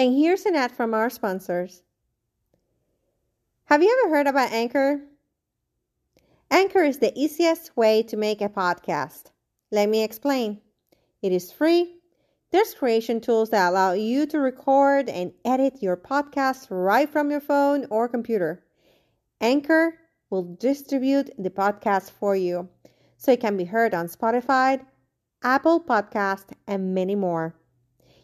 And here's an ad from our sponsors. Have you ever heard about Anchor? Anchor is the easiest way to make a podcast. Let me explain. It is free. There's creation tools that allow you to record and edit your podcast right from your phone or computer. Anchor will distribute the podcast for you so it can be heard on Spotify, Apple Podcast, and many more.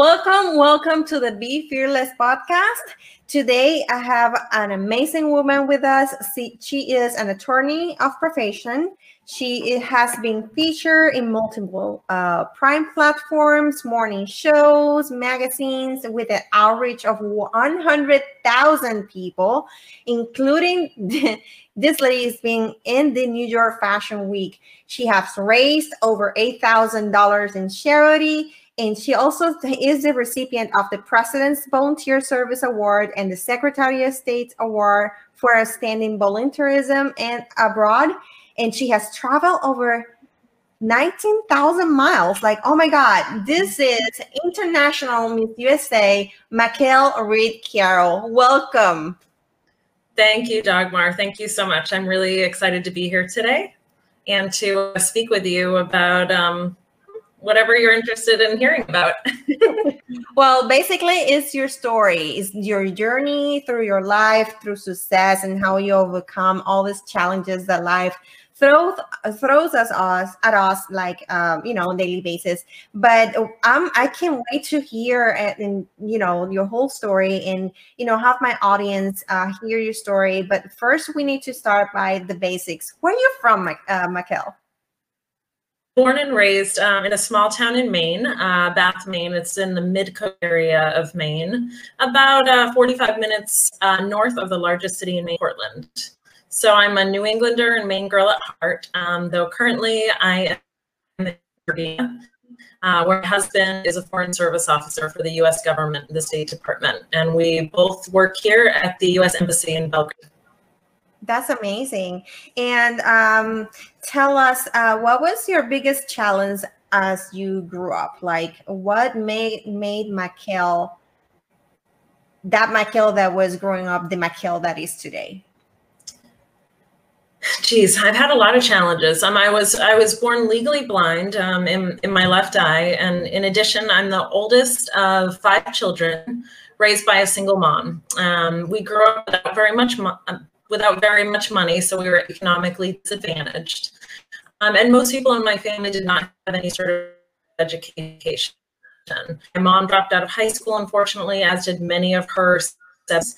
Welcome, welcome to the Be Fearless podcast. Today, I have an amazing woman with us. She is an attorney of profession. She has been featured in multiple uh, prime platforms, morning shows, magazines with an outreach of 100,000 people, including this lady is being in the New York Fashion Week. She has raised over $8,000 in charity and she also is the recipient of the President's Volunteer Service Award and the Secretary of State's Award for Outstanding Volunteerism and abroad. And she has traveled over 19,000 miles. Like, oh my God, this is International Miss USA, Mikell Reed Carroll. Welcome. Thank you, Dagmar. Thank you so much. I'm really excited to be here today and to speak with you about um, whatever you're interested in hearing about. well, basically, it's your story, it's your journey through your life, through success, and how you overcome all these challenges that life throws throws us, us at us like um, you know on daily basis. But um, I can't wait to hear and you know your whole story and you know have my audience uh, hear your story. But first, we need to start by the basics. Where are you from, uh, Mikell? Born and raised um, in a small town in Maine, uh, Bath, Maine. It's in the Midcoast area of Maine, about uh, 45 minutes uh, north of the largest city in Maine, Portland. So I'm a New Englander and Maine girl at heart, um, though currently I am in Virginia, uh, where my husband is a foreign service officer for the U.S. government, the State Department, and we both work here at the U.S. Embassy in Belgrade. That's amazing. And um, tell us, uh, what was your biggest challenge as you grew up? Like, what made made Michael that Michael that was growing up the Michael that is today? Geez, I've had a lot of challenges. Um, I was I was born legally blind um, in in my left eye, and in addition, I'm the oldest of five children raised by a single mom. Um, we grew up without very much mo- without very much money, so we were economically disadvantaged. Um, and most people in my family did not have any sort of education. My mom dropped out of high school, unfortunately, as did many of her steps.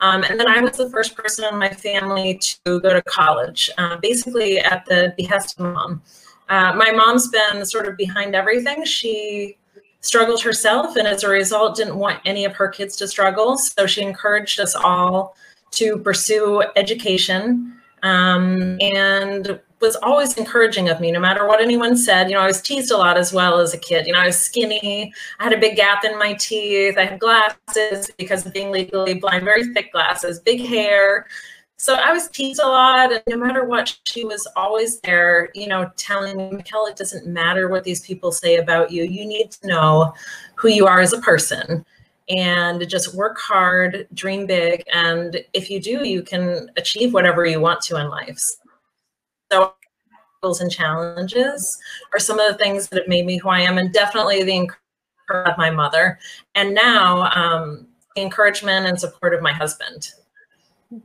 Um, and then I was the first person in my family to go to college, uh, basically at the behest of mom. Uh, my mom's been sort of behind everything. She struggled herself, and as a result, didn't want any of her kids to struggle. So she encouraged us all to pursue education um, and was always encouraging of me no matter what anyone said. You know i was teased a lot as well as a kid. You know i was skinny. I had a big gap in my teeth. I had glasses because of being legally blind very thick glasses big hair. So i was teased a lot and no matter what she was always there you know telling me Mikell it doesn't matter what these people say about you. You need to know who you are as a person and just work hard, dream big. And if you do, you can achieve whatever you want to in life. So, goals and challenges are some of the things that have made me who I am, and definitely the encouragement of my mother. And now, um, encouragement and support of my husband.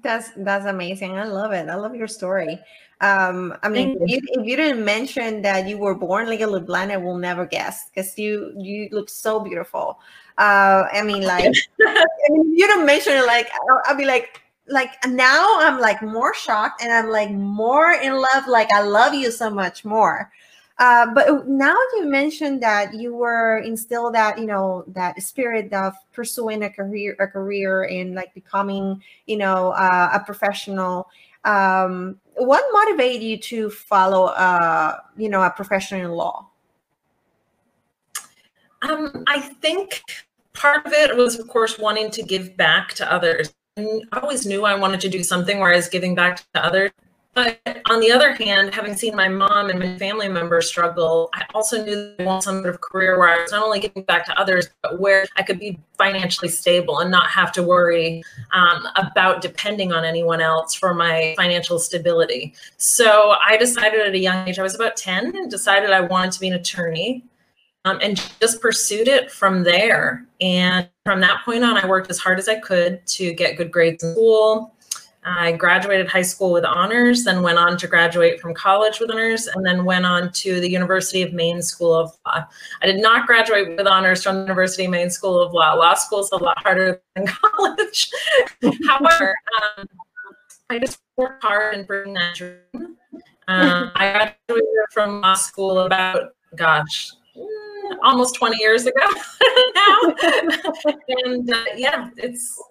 That's that's amazing. I love it. I love your story. Um, I mean, if you, if you, didn't mention that you were born legally blind, I will never guess because you you look so beautiful. Uh, I mean, like, I mean, you don't mention it, like, I'll, I'll, be like, like now I'm like more shocked and I'm like more in love. Like I love you so much more. Uh, but now you mentioned that you were instilled that you know that spirit of pursuing a career, a career, and like becoming you know uh, a professional. Um, what motivated you to follow, uh, you know, a profession in law? Um, I think part of it was, of course, wanting to give back to others. And I always knew I wanted to do something where I was giving back to others. But on the other hand, having seen my mom and my family members struggle, I also knew I wanted some sort of career where I was not only giving back to others, but where I could be financially stable and not have to worry um, about depending on anyone else for my financial stability. So I decided at a young age, I was about 10, and decided I wanted to be an attorney. Um, and just pursued it from there. And from that point on, I worked as hard as I could to get good grades in school, I graduated high school with honors, then went on to graduate from college with honors, and then went on to the University of Maine School of Law. I did not graduate with honors from the University of Maine School of Law. Law school is a lot harder than college. However, um, I just worked hard and bringing that dream. Um, I graduated from law school about, gosh, almost 20 years ago now. and uh, yeah, it's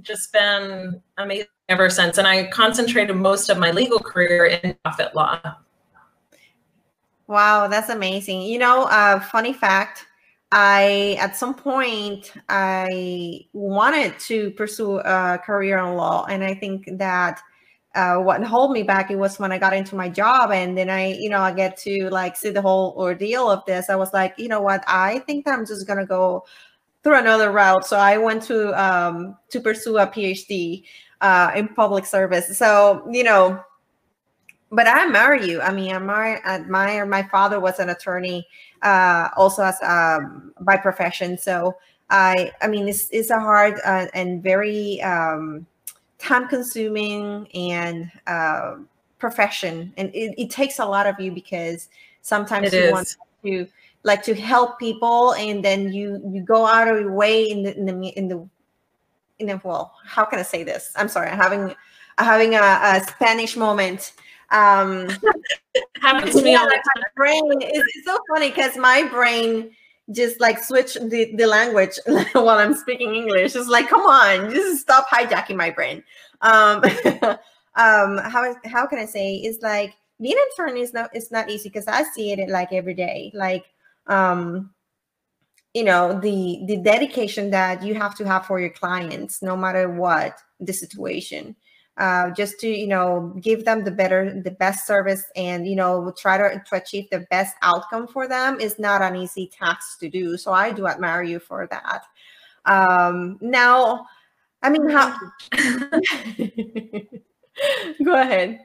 just been amazing ever since. And I concentrated most of my legal career in profit law. Wow, that's amazing. You know, uh, funny fact, I at some point I wanted to pursue a career in law, and I think that uh, what held me back it was when I got into my job, and then I, you know, I get to like see the whole ordeal of this. I was like, you know what, I think I'm just gonna go through another route. So I went to um, to pursue a PhD uh, in public service. So you know, but I admire you. I mean, I admire, admire my father was an attorney, uh, also as um, by profession. So I, I mean, it's it's a hard uh, and very um, time consuming and uh, profession, and it, it takes a lot of you because sometimes it you is. want to like to help people and then you you go out of your way in the in the in the, in the well how can i say this i'm sorry i'm having I'm having a, a spanish moment um happens to me all the time. Brain it's so funny because my brain just like switch the, the language while i'm speaking english. It's like come on just stop hijacking my brain. Um um how how can i say? It's like being an attorney is not it's not easy because i see it like every day. Like um, you know the the dedication that you have to have for your clients no matter what the situation uh, just to you know give them the better the best service and you know try to, to achieve the best outcome for them is not an easy task to do. So i do admire you for that. Um now i mean how go ahead.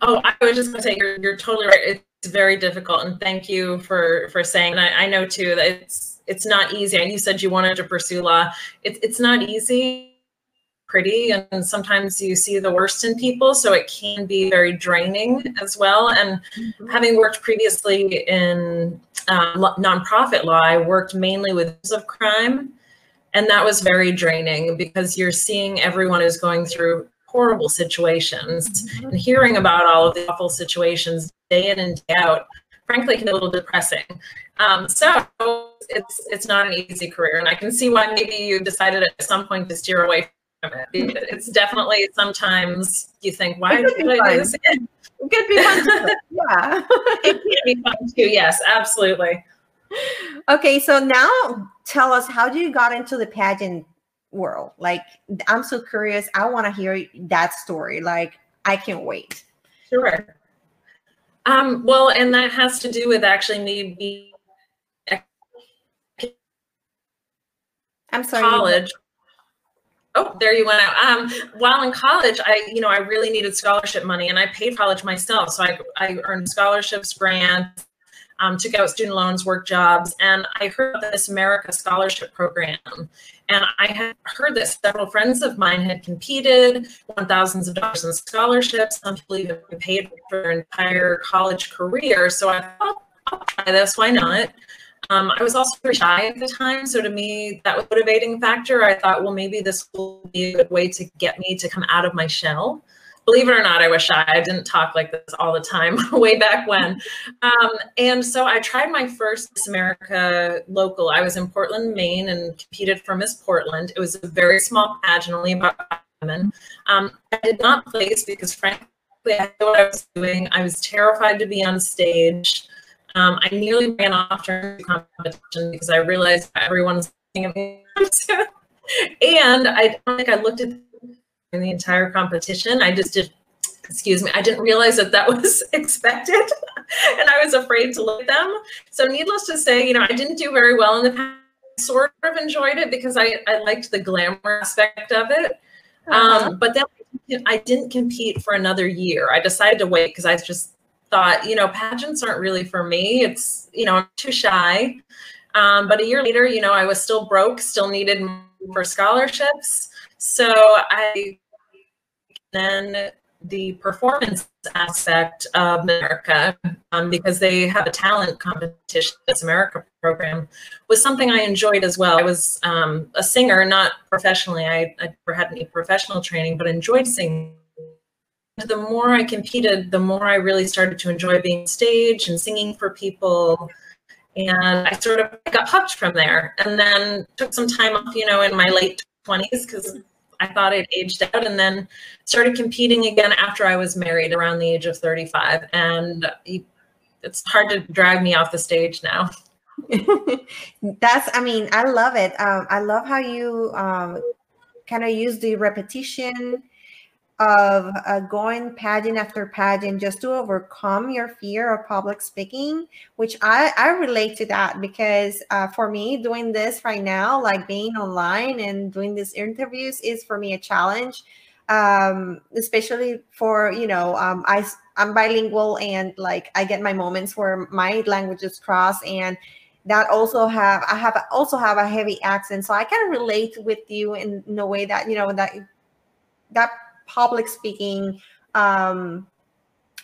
Oh i was just going to say you're, you're totally right. It's very difficult and thank you for for saying and I, I, know too that it's it's not easy. And you said you wanted to pursue law. It's it's not easy pretty and sometimes you see the worst in people so it can be very draining as well and mm-hmm. having worked previously in um, nonprofit law i worked mainly with of crime and that was very draining because you're seeing everyone who's going through horrible situations mm-hmm. and hearing about all of the awful situations day in and day out frankly can be a little depressing um, so it's it's not an easy career and i can see why maybe you decided at some point to steer away from it it's definitely sometimes you think why did i do this again it could be fun too. yeah it can be fun too yes absolutely okay so now tell us how do you got into the pageant world. Like I'm so curious. I want to hear that story. Like I can't wait. Sure. Um, well, and that has to do with actually me being I'm sorry. College. Oh, there you went out. Um, while in college, I, you know, I really needed scholarship money and I paid college myself. So I, I earned scholarships, grants, um, took out student loans, work jobs, and I heard this America Scholarship Program. And I had heard that several friends of mine had competed, won thousands of dollars in scholarships. Some people even paid for their entire college career. So I thought, I'll try this. Why not? Um, I was also very shy at the time, so to me, that was a motivating factor. I thought, well, maybe this will be a good way to get me to come out of my shell. Believe it or not, I was shy. I didn't talk like this all the time way back when. Um, and so I tried my first Miss America local. I was in Portland, Maine, and competed for Miss Portland. It was a very small pageant, only about women. Um, I did not place because, frankly, I knew what I was doing. I was terrified to be on stage. Um, I nearly ran off during the competition because I realized everyone's looking at me. and I don't think I looked at the entire competition. I just did, excuse me, I didn't realize that that was expected. and I was afraid to look at them. So needless to say, you know, I didn't do very well in the past. I sort of enjoyed it because I, I liked the glamour aspect of it. Uh-huh. Um, but then I didn't compete for another year. I decided to wait because I just thought, you know, pageants aren't really for me. It's, you know, I'm too shy. Um, but a year later, you know, I was still broke, still needed for scholarships. So I then the performance aspect of America, um, because they have a talent competition, this America program, was something I enjoyed as well. I was um, a singer, not professionally. I, I never had any professional training, but enjoyed singing. The more I competed, the more I really started to enjoy being stage and singing for people. And I sort of got hooked from there and then took some time off, you know, in my late 20s because I thought I'd aged out and then started competing again after I was married around the age of 35. And it's hard to drag me off the stage now. That's, I mean, I love it. Um, I love how you um, kind of use the repetition of uh, going pageant after pageant just to overcome your fear of public speaking which i i relate to that because uh, for me doing this right now like being online and doing these interviews is for me a challenge um, especially for you know um, i i'm bilingual and like i get my moments where my languages cross and that also have i have also have a heavy accent. So i can relate with you in, in a way that you know that that public speaking um,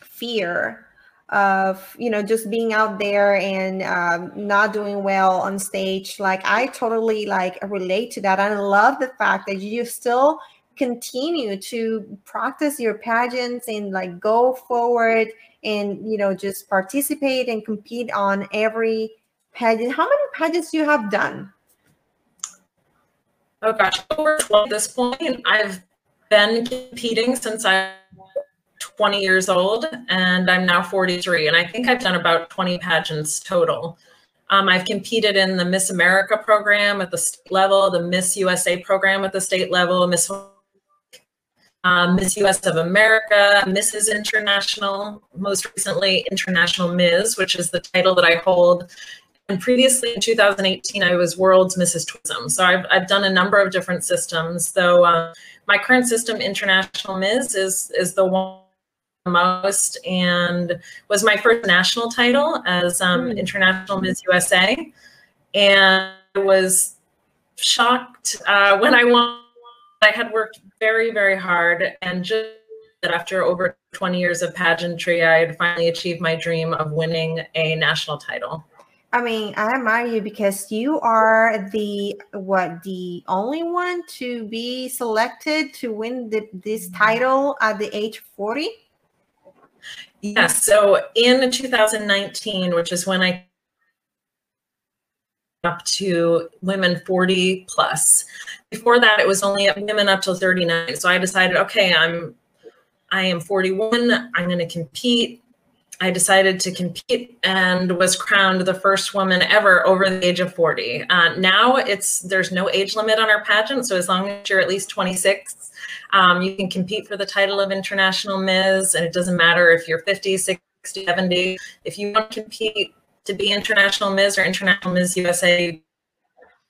fear of you know just being out there and um, not doing well on stage. Like i totally like relate to that. And i love the fact that you still continue to practice your pageants and like go forward and you know just participate and compete on every pageant. How many pageants you have done? Oh gosh. Over 12 at this point i've been competing since I'm 20 years old and I'm now 43. And I think I've done about 20 pageants total. Um, I've competed in the Miss America program at the state level, the Miss USA program at the state level, Miss um, Miss US of America, Mrs. International, most recently International Ms., which is the title that I hold. And previously in 2018, I was World's Mrs. Tourism. So I've, I've done a number of different systems, though. Uh, my current system, International Ms, is is the one most and was my first national title as um, mm. International Ms USA, and I was shocked uh, when I won. I had worked very very hard, and just that after over 20 years of pageantry, I had finally achieved my dream of winning a national title. I mean, I admire you because you are the what the only one to be selected to win the, this mm-hmm. title at the age of 40. Yes. So in 2019, which is when I up to women 40 plus. Before that, it was only women up till 39. So I decided, okay, I'm I am 41. I'm going to compete. I decided to compete and was crowned the first woman ever over the age of 40. Uh, now it's there's no age limit on our pageant, so as long as you're at least 26, um, you can compete for the title of International Ms. And it doesn't matter if you're 50, 60, 70. If you want to compete to be International Ms. or International Ms. USA, you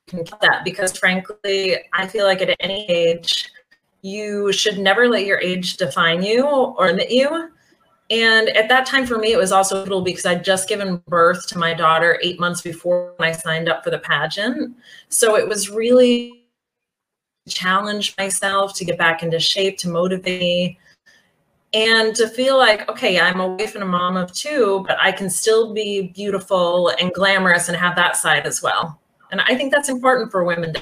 can get that because frankly, I feel like at any age, you should never let your age define you or limit you and at that time for me, it was also pivotal because I'd just given birth to my daughter eight months before I signed up for the pageant. So it was really challenge myself to get back into shape, to motivate me. and to feel like okay i'm a wife and a mom of two but i can still be beautiful and glamorous and have that side as well and i think that's important for women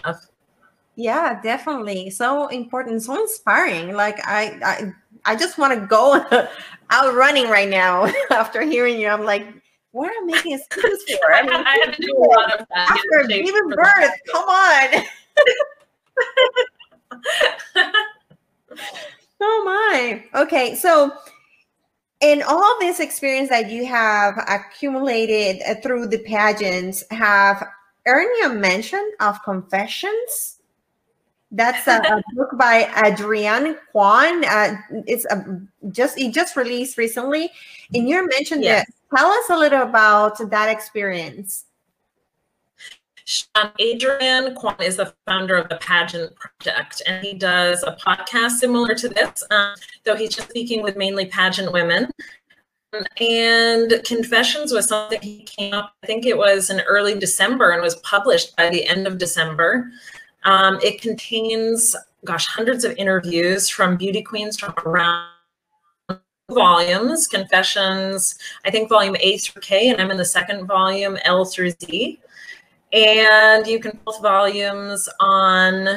yeah definitely so important so inspiring like i i, I just want to go out running right now after hearing you i'm like what am I making excuses for? I, mean, I had to do a lot of that. After giving birth, come on. oh my. Okay, so in all this experience that you have accumulated uh, through the pageants, have earned a mention of confessions? That's a, a book by Adrian Kwan. Uh, it's a, just it just released recently, and you mentioned yes. that. Tell us a little about that experience. Um, Adrian Kwan is the founder of the Pageant Project, and he does a podcast similar to this, um, though he's just speaking with mainly pageant women. And Confessions was something he came up, I think it was in early December and was published by the end of December. Um, it contains, gosh, hundreds of interviews from beauty queens from around volumes, Confessions, I think volume A through K, and I'm in the second volume, L through Z. And you can both volumes on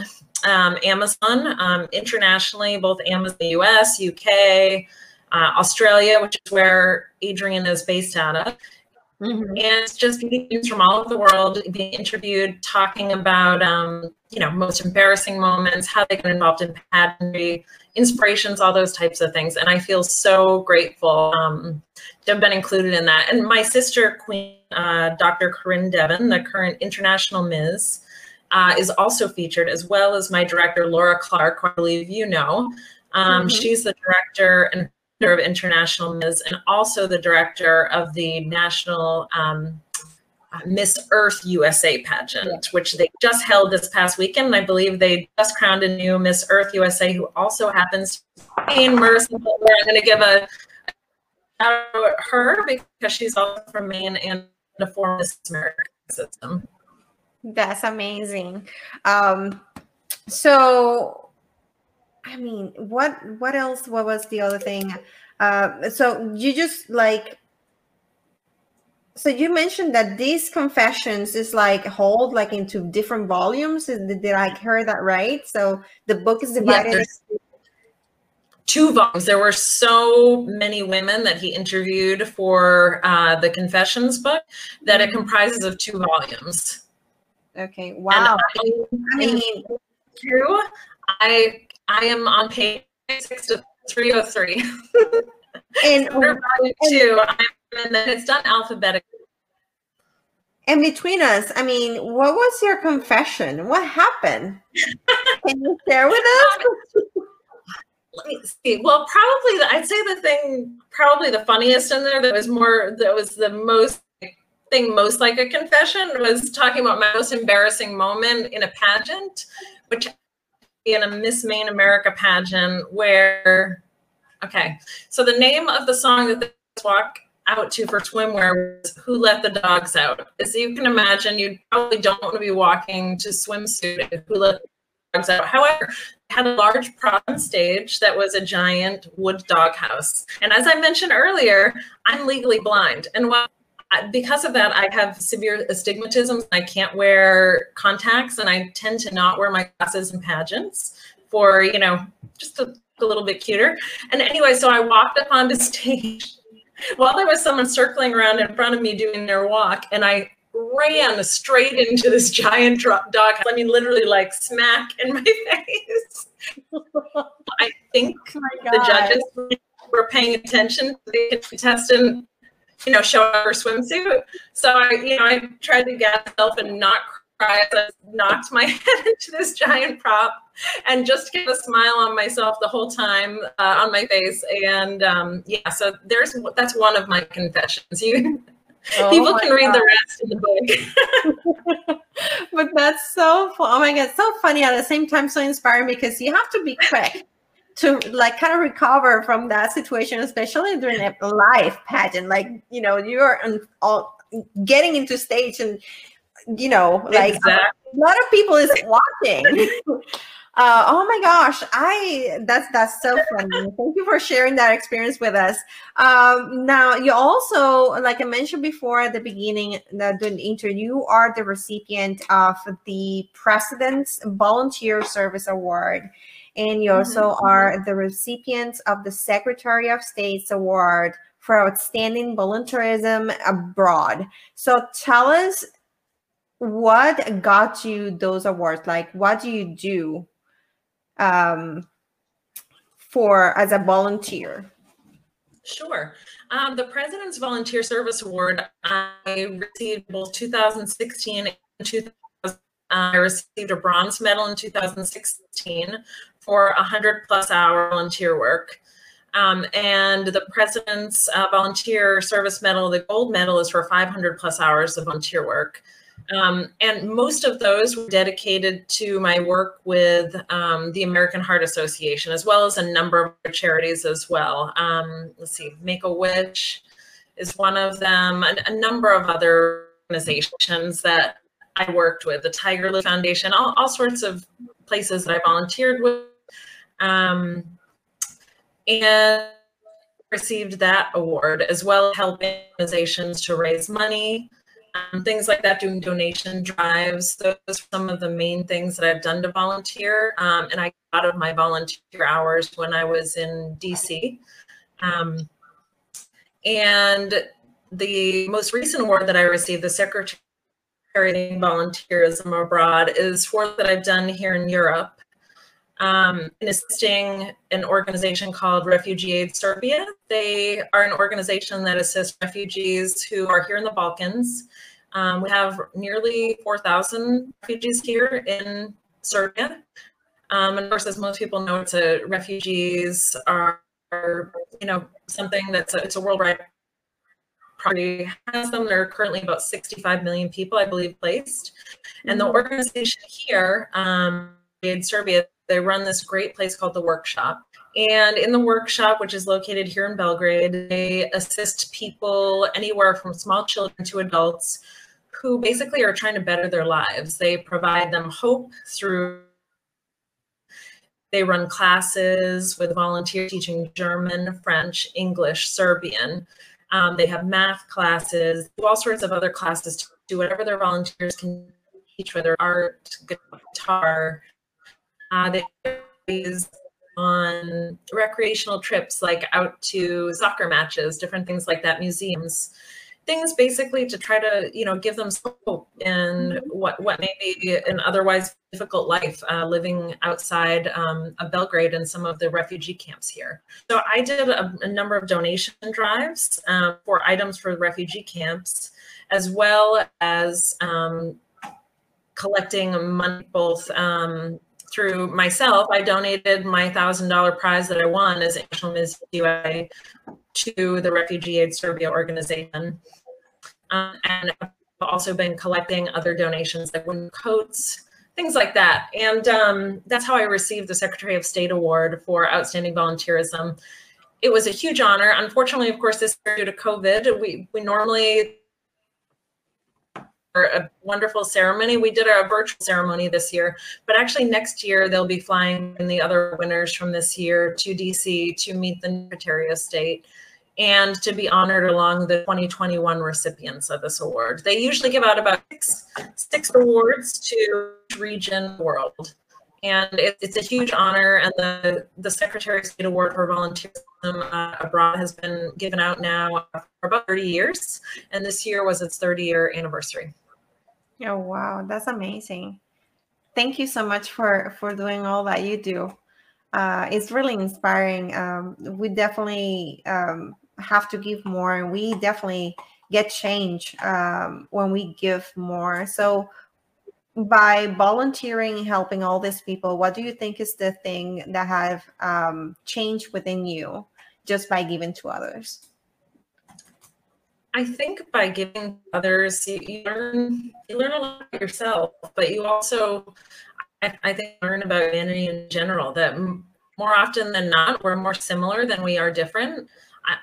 um, Amazon um, internationally, both Amazon US, UK, uh, Australia, which is where Adrian is based out of. Mm-hmm. And it's just beauties from all over the world being interviewed, talking about, um, you know, most embarrassing moments, how they get involved in pageantry, inspirations, all those types of things. And I feel so grateful um, to have been included in that. And my sister, Queen uh, Dr. Corinne Devon, the current international Ms., uh, is also featured, as well as my director, Laura Clark, who I believe you know. Um, mm-hmm. She's the director and of International Ms. and also the director of the National um, Miss Earth USA pageant, yeah. which they just held this past weekend. I believe they just crowned a new Miss Earth USA who also happens to be in Mercy. I'm going to give a shout out her because she's also from Maine and a former Miss America system. That's amazing. Um, so I mean, what what else? What was the other thing? Uh, so you just like so you mentioned that these confessions is like hold like into different volumes. Did, I hear that right? So the book is divided. Yes, two volumes. There were so many women that he interviewed for uh, the confessions book that it mm-hmm. comprises of two volumes. Okay. Wow. I, I mean, two. I I am on page six to 303. and, volume oh two, and then it's done alphabetically. And between us, I mean, what was your confession? What happened? Can you share with us? Um, let me see. Well, probably the, I'd say the thing, probably the funniest in there that was more, that was the most thing most like a confession was talking about my most embarrassing moment in a pageant, which in a Miss Maine America pageant where, okay, so the name of the song that they walk out to for swimwear was Who Let the Dogs Out. As you can imagine, you probably don't want to be walking to swimsuit Who Let the Dogs Out. However, had a large prop stage that was a giant wood doghouse. And as I mentioned earlier, I'm legally blind. And while because of that, I have severe astigmatism. I can't wear contacts, and I tend to not wear my glasses in pageants for you know just a, a little bit cuter. And anyway, so I walked up onto stage while there was someone circling around in front of me doing their walk, and I ran straight into this giant dog. I mean, literally like smack in my face. I think oh the judges were paying attention to the contestant you know, show up her swimsuit. So I, you know, I tried to get myself and not cry as I knocked my head into this giant prop and just keep a smile on myself the whole time uh, on my face. And um, yeah, so there's that's one of my confessions. You oh people can read God. the rest in the book. but that's so oh my God, so funny at the same time so inspiring because you have to be quick to like kind of recover from that situation, especially during a live pageant. Like, you know, you're all, getting into stage and, you know, like exactly. a lot of people is watching. Uh, oh my gosh, I that's that's so funny. Thank you for sharing that experience with us. Um, now, you also, like I mentioned before at the beginning, the, the interview, you are the recipient of the President's Volunteer Service Award, and you also mm-hmm. are the recipient of the Secretary of State's Award for Outstanding Volunteerism Abroad. So, tell us what got you those awards. Like, what do you do? um, for as a volunteer? Sure. Um, the President's Volunteer Service Award, I received both 2016 and 2000. Uh, I received a bronze medal in 2016 for 100 plus hour volunteer work. Um, and the President's uh, Volunteer Service Medal, the gold medal, is for 500 plus hours of volunteer work. Um, and most of those were dedicated to my work with um, the American Heart Association, as well as a number of charities as well. Um, let's see, Make a Wish is one of them, a, a, number of other organizations that I worked with, the Tiger Lily Foundation, all, all sorts of places that I volunteered with. Um, and received that award, as well as helping organizations to raise money um, things like that, doing donation drives. Those are some of the main things that I've done to volunteer. Um, and I got out of my volunteer hours when I was in DC. Um, and the most recent award that I received, the Secretary Volunteerism Abroad, is for that I've done here in Europe. Um, in assisting an organization called Refugee Aid Serbia. They are an organization that assists refugees who are here in the Balkans um, we have nearly 4,000 refugees here in Serbia. Um, and of course, as most people know, it's a, refugees are, are, you know, something that's a, it's a worldwide probably has them. There are currently about 65 million people, I believe, placed. And the mm-hmm. organization here um, in Serbia, they run this great place called the Workshop. And in the workshop, which is located here in Belgrade, they assist people anywhere from small children to adults who basically are trying to better their lives. They provide them hope through they run classes with volunteers teaching German, French, English, Serbian. Um, they have math classes, all sorts of other classes to do whatever their volunteers can teach, whether art, guitar. Uh, they on recreational trips like out to soccer matches, different things like that, museums things basically to try to you know give them hope in what what may be an otherwise difficult life uh, living outside um, of Belgrade and some of the refugee camps here. So I did a, a number of donation drives um, for items for refugee camps, as well as um, collecting money both um, through myself. I donated my thousand dollar prize that I won as National Miss UA to the Refugee Aid Serbia organization. Um, and I've also been collecting other donations like wooden coats, things like that. And um, that's how I received the Secretary of State Award for Outstanding Volunteerism. It was a huge honor. Unfortunately, of course, this year due to COVID, we, we normally a wonderful ceremony. We did a virtual ceremony this year, but actually next year they'll be flying the other winners from this year to DC to meet the Secretary of State and to be honored along the 2021 recipients of this award. They usually give out about six, six awards to region world. And it, it's a huge honor. And the, the Secretary of State Award for Volunteerism uh, Abroad has been given out now for about 30 years. And this year was its 30 year anniversary. Oh, wow. That's amazing. Thank you so much for, for doing all that you do. Uh, it's really inspiring. Um, we definitely um, have to give more and we definitely get change um, when we give more so by volunteering helping all these people what do you think is the thing that have um, changed within you just by giving to others i think by giving others you, you learn you learn a lot about yourself but you also I, I think learn about humanity in general that more often than not we're more similar than we are different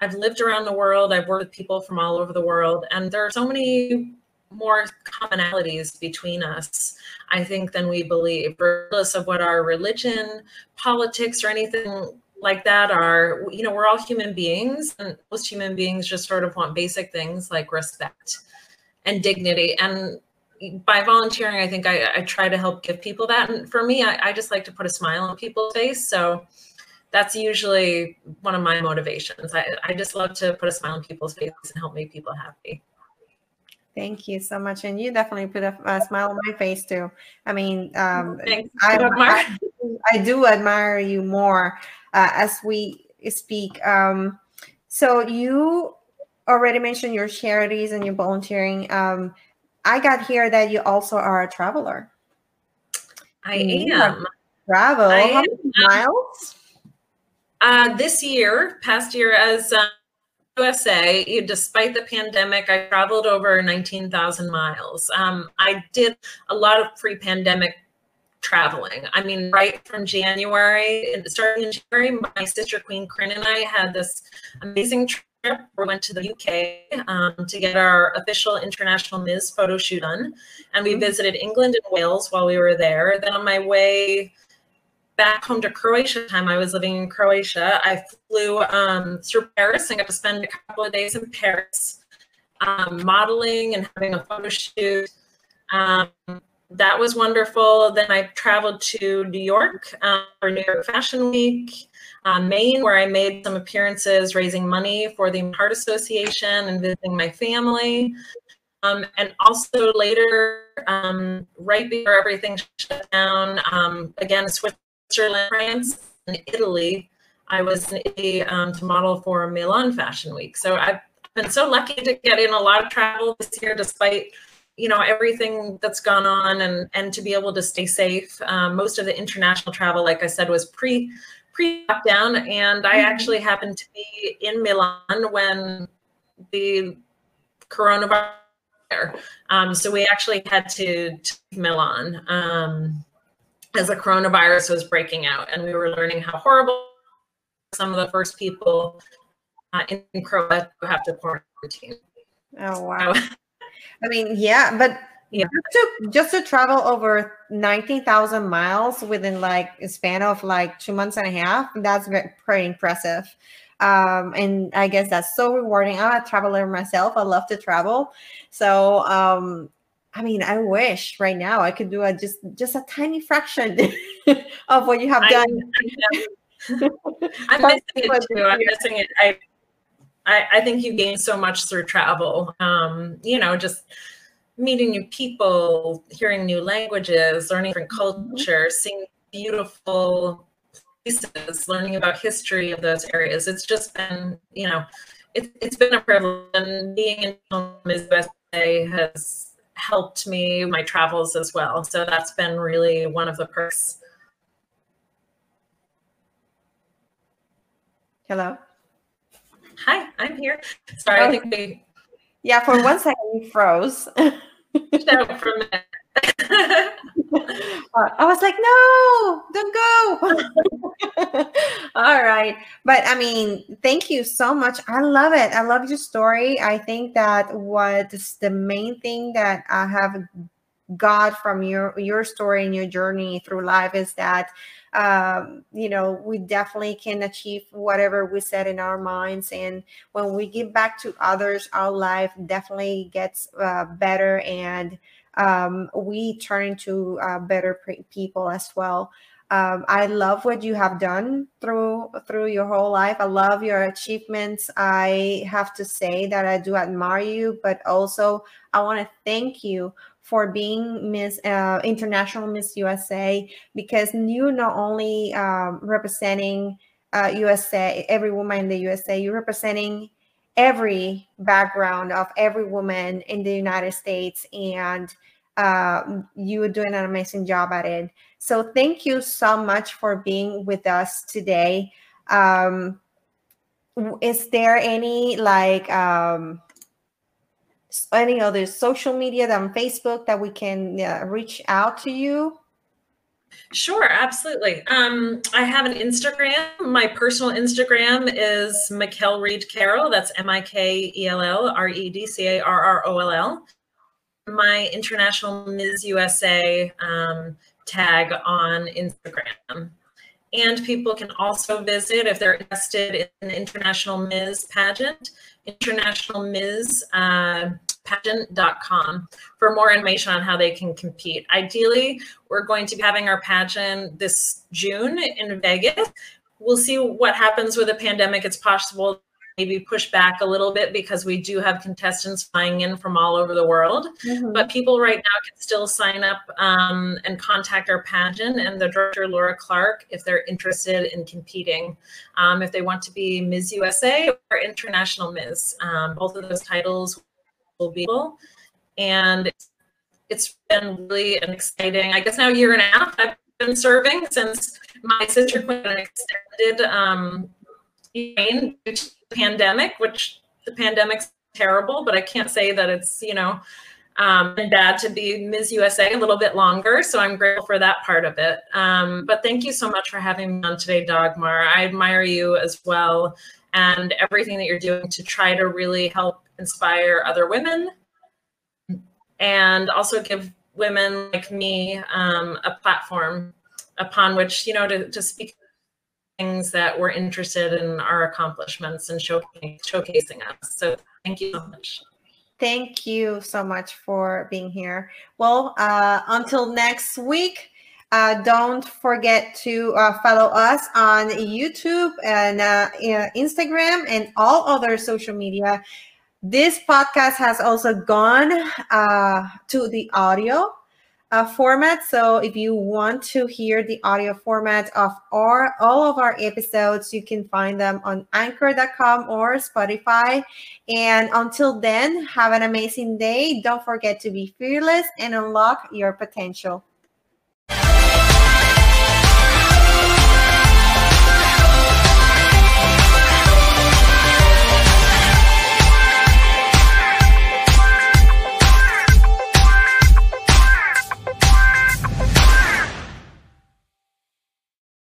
I've lived around the world. I've worked with people from all over the world, and there are so many more commonalities between us, I think, than we believe, regardless of what our religion, politics, or anything like that are. You know, we're all human beings, and most human beings just sort of want basic things like respect and dignity. And by volunteering, I think I, I try to help give people that. And for me, I, I just like to put a smile on people's face. So that's usually one of my motivations. I, I just love to put a smile on people's faces and help make people happy. Thank you so much. And you definitely put a, a smile on my face too. I mean, um, I, I, I, do admire you more uh, as we speak. Um, so you already mentioned your charities and your volunteering. Um, I got here that you also are a traveler. I am. Travel. I How many miles? Uh, this year, past year, as uh, USA, despite the pandemic, I traveled over 19,000 miles. Um, I did a lot of pre pandemic traveling. I mean, right from January, starting in January, my sister Queen Corinne and I had this amazing trip. We went to the UK um, to get our official international Ms. photo shoot done. And we mm-hmm. visited England and Wales while we were there. Then on my way back home to Croatia time. I was living in Croatia. I flew um, through Paris and got to spend a couple of days in Paris um, modeling and having a photo shoot. Um, that was wonderful. Then I traveled to New York uh, for New York Fashion Week, uh, Maine, where I made some appearances raising money for the Heart Association and visiting my family. Um, and also later, um, right before everything shut down, um, again, Switzerland, France, and Italy. I was in Italy um, to model for Milan Fashion Week. So I've been so lucky to get in a lot of travel this year, despite you know everything that's gone on, and and to be able to stay safe. Um, most of the international travel, like I said, was pre pre lockdown, and I mm-hmm. actually happened to be in Milan when the coronavirus. Um, so we actually had to, to Milan. Um, as the coronavirus was breaking out and we were learning how horrible some of the first people uh, in, in Croatia have to quarantine. Oh wow! I mean, yeah, but yeah. Just to just to travel over nineteen thousand miles within like a span of like two months and a half, that's very, pretty impressive. Um, and I guess that's so rewarding. I'm a traveler myself. I love to travel, so um, I mean, I wish right now I could do a just just a tiny fraction of what you have done. I'm missing it too. I'm missing it. I, I, I think you gain so much through travel. Um, you know, just meeting new people, hearing new languages, learning different mm-hmm. cultures, seeing beautiful places, learning about history of those areas. It's just been, you know, it's it's been a privilege. And being in USA has helped me my travels as well. So that's been really one of the perks. Hello. I'm here. Sorry, oh. I think we. Yeah, for one second we froze. for a minute. Uh, I was like, no, don't go. All right. But I mean, thank you so much. I love it. I love your story. I think that what's the main thing that I have got from your your story and your journey through life is that um, you know we definitely can achieve whatever we set in our minds and when we give back to others our life definitely gets uh, better and um, we turn into uh, better people as well. Um, I love what you have done through through your whole life. I love your achievements. I have to say that I do admire you, but also I want to thank you for being Miss uh, International Miss USA because you not only um, representing uh, USA, every woman in the USA, you're representing every background of every woman in the United States, and uh, you are doing an amazing job at it. So thank you so much for being with us today. Um, is there any like um, any other social media than Facebook that we can uh, reach out to you? Sure, absolutely. Um, I have an Instagram. My personal Instagram is Mikell Reed Carroll. That's M I K E L L R E D C A R R O L L. my International Ms. USA um, tag on Instagram. And people can also visit if they're interested in the International Ms. pageant, International Ms. Uh, for more information on how they can compete. Ideally, we're going to be having our pageant this June in Vegas. We'll see what happens with the pandemic. It's possible maybe push back a little bit because we do have contestants flying in from all over the world. Mm-hmm. But people right now can still sign up um, and contact our pageant and the director, Laura Clark, if they're interested in competing. Um, if they want to be Ms. USA or International Ms. Um, both of those titles will be able. And it's been really an exciting, I guess now a year and a half I've been serving since my sister quit an extended um, due to the pandemic, which the pandemic's terrible, but I can't say that it's, you know, um, and bad to be Ms. USA a little bit longer. So I'm grateful for that part of it. Um, but thank you so much for having me on today, Dagmar. I admire you as well and everything that you're doing to try to really help inspire other women and also give women like me um, a platform upon which, you know, to, to speak things that we're interested in our accomplishments and showcasing us. So thank you so much. Thank you so much for being here. Well, uh, until next week, uh, don't forget to uh, follow us on YouTube and uh, Instagram and all other social media. This podcast has also gone uh, to the audio uh, format. So if you want to hear the audio format of our, all of our episodes, you can find them on anchor.com or Spotify. And until then, have an amazing day. Don't forget to be fearless and unlock your potential.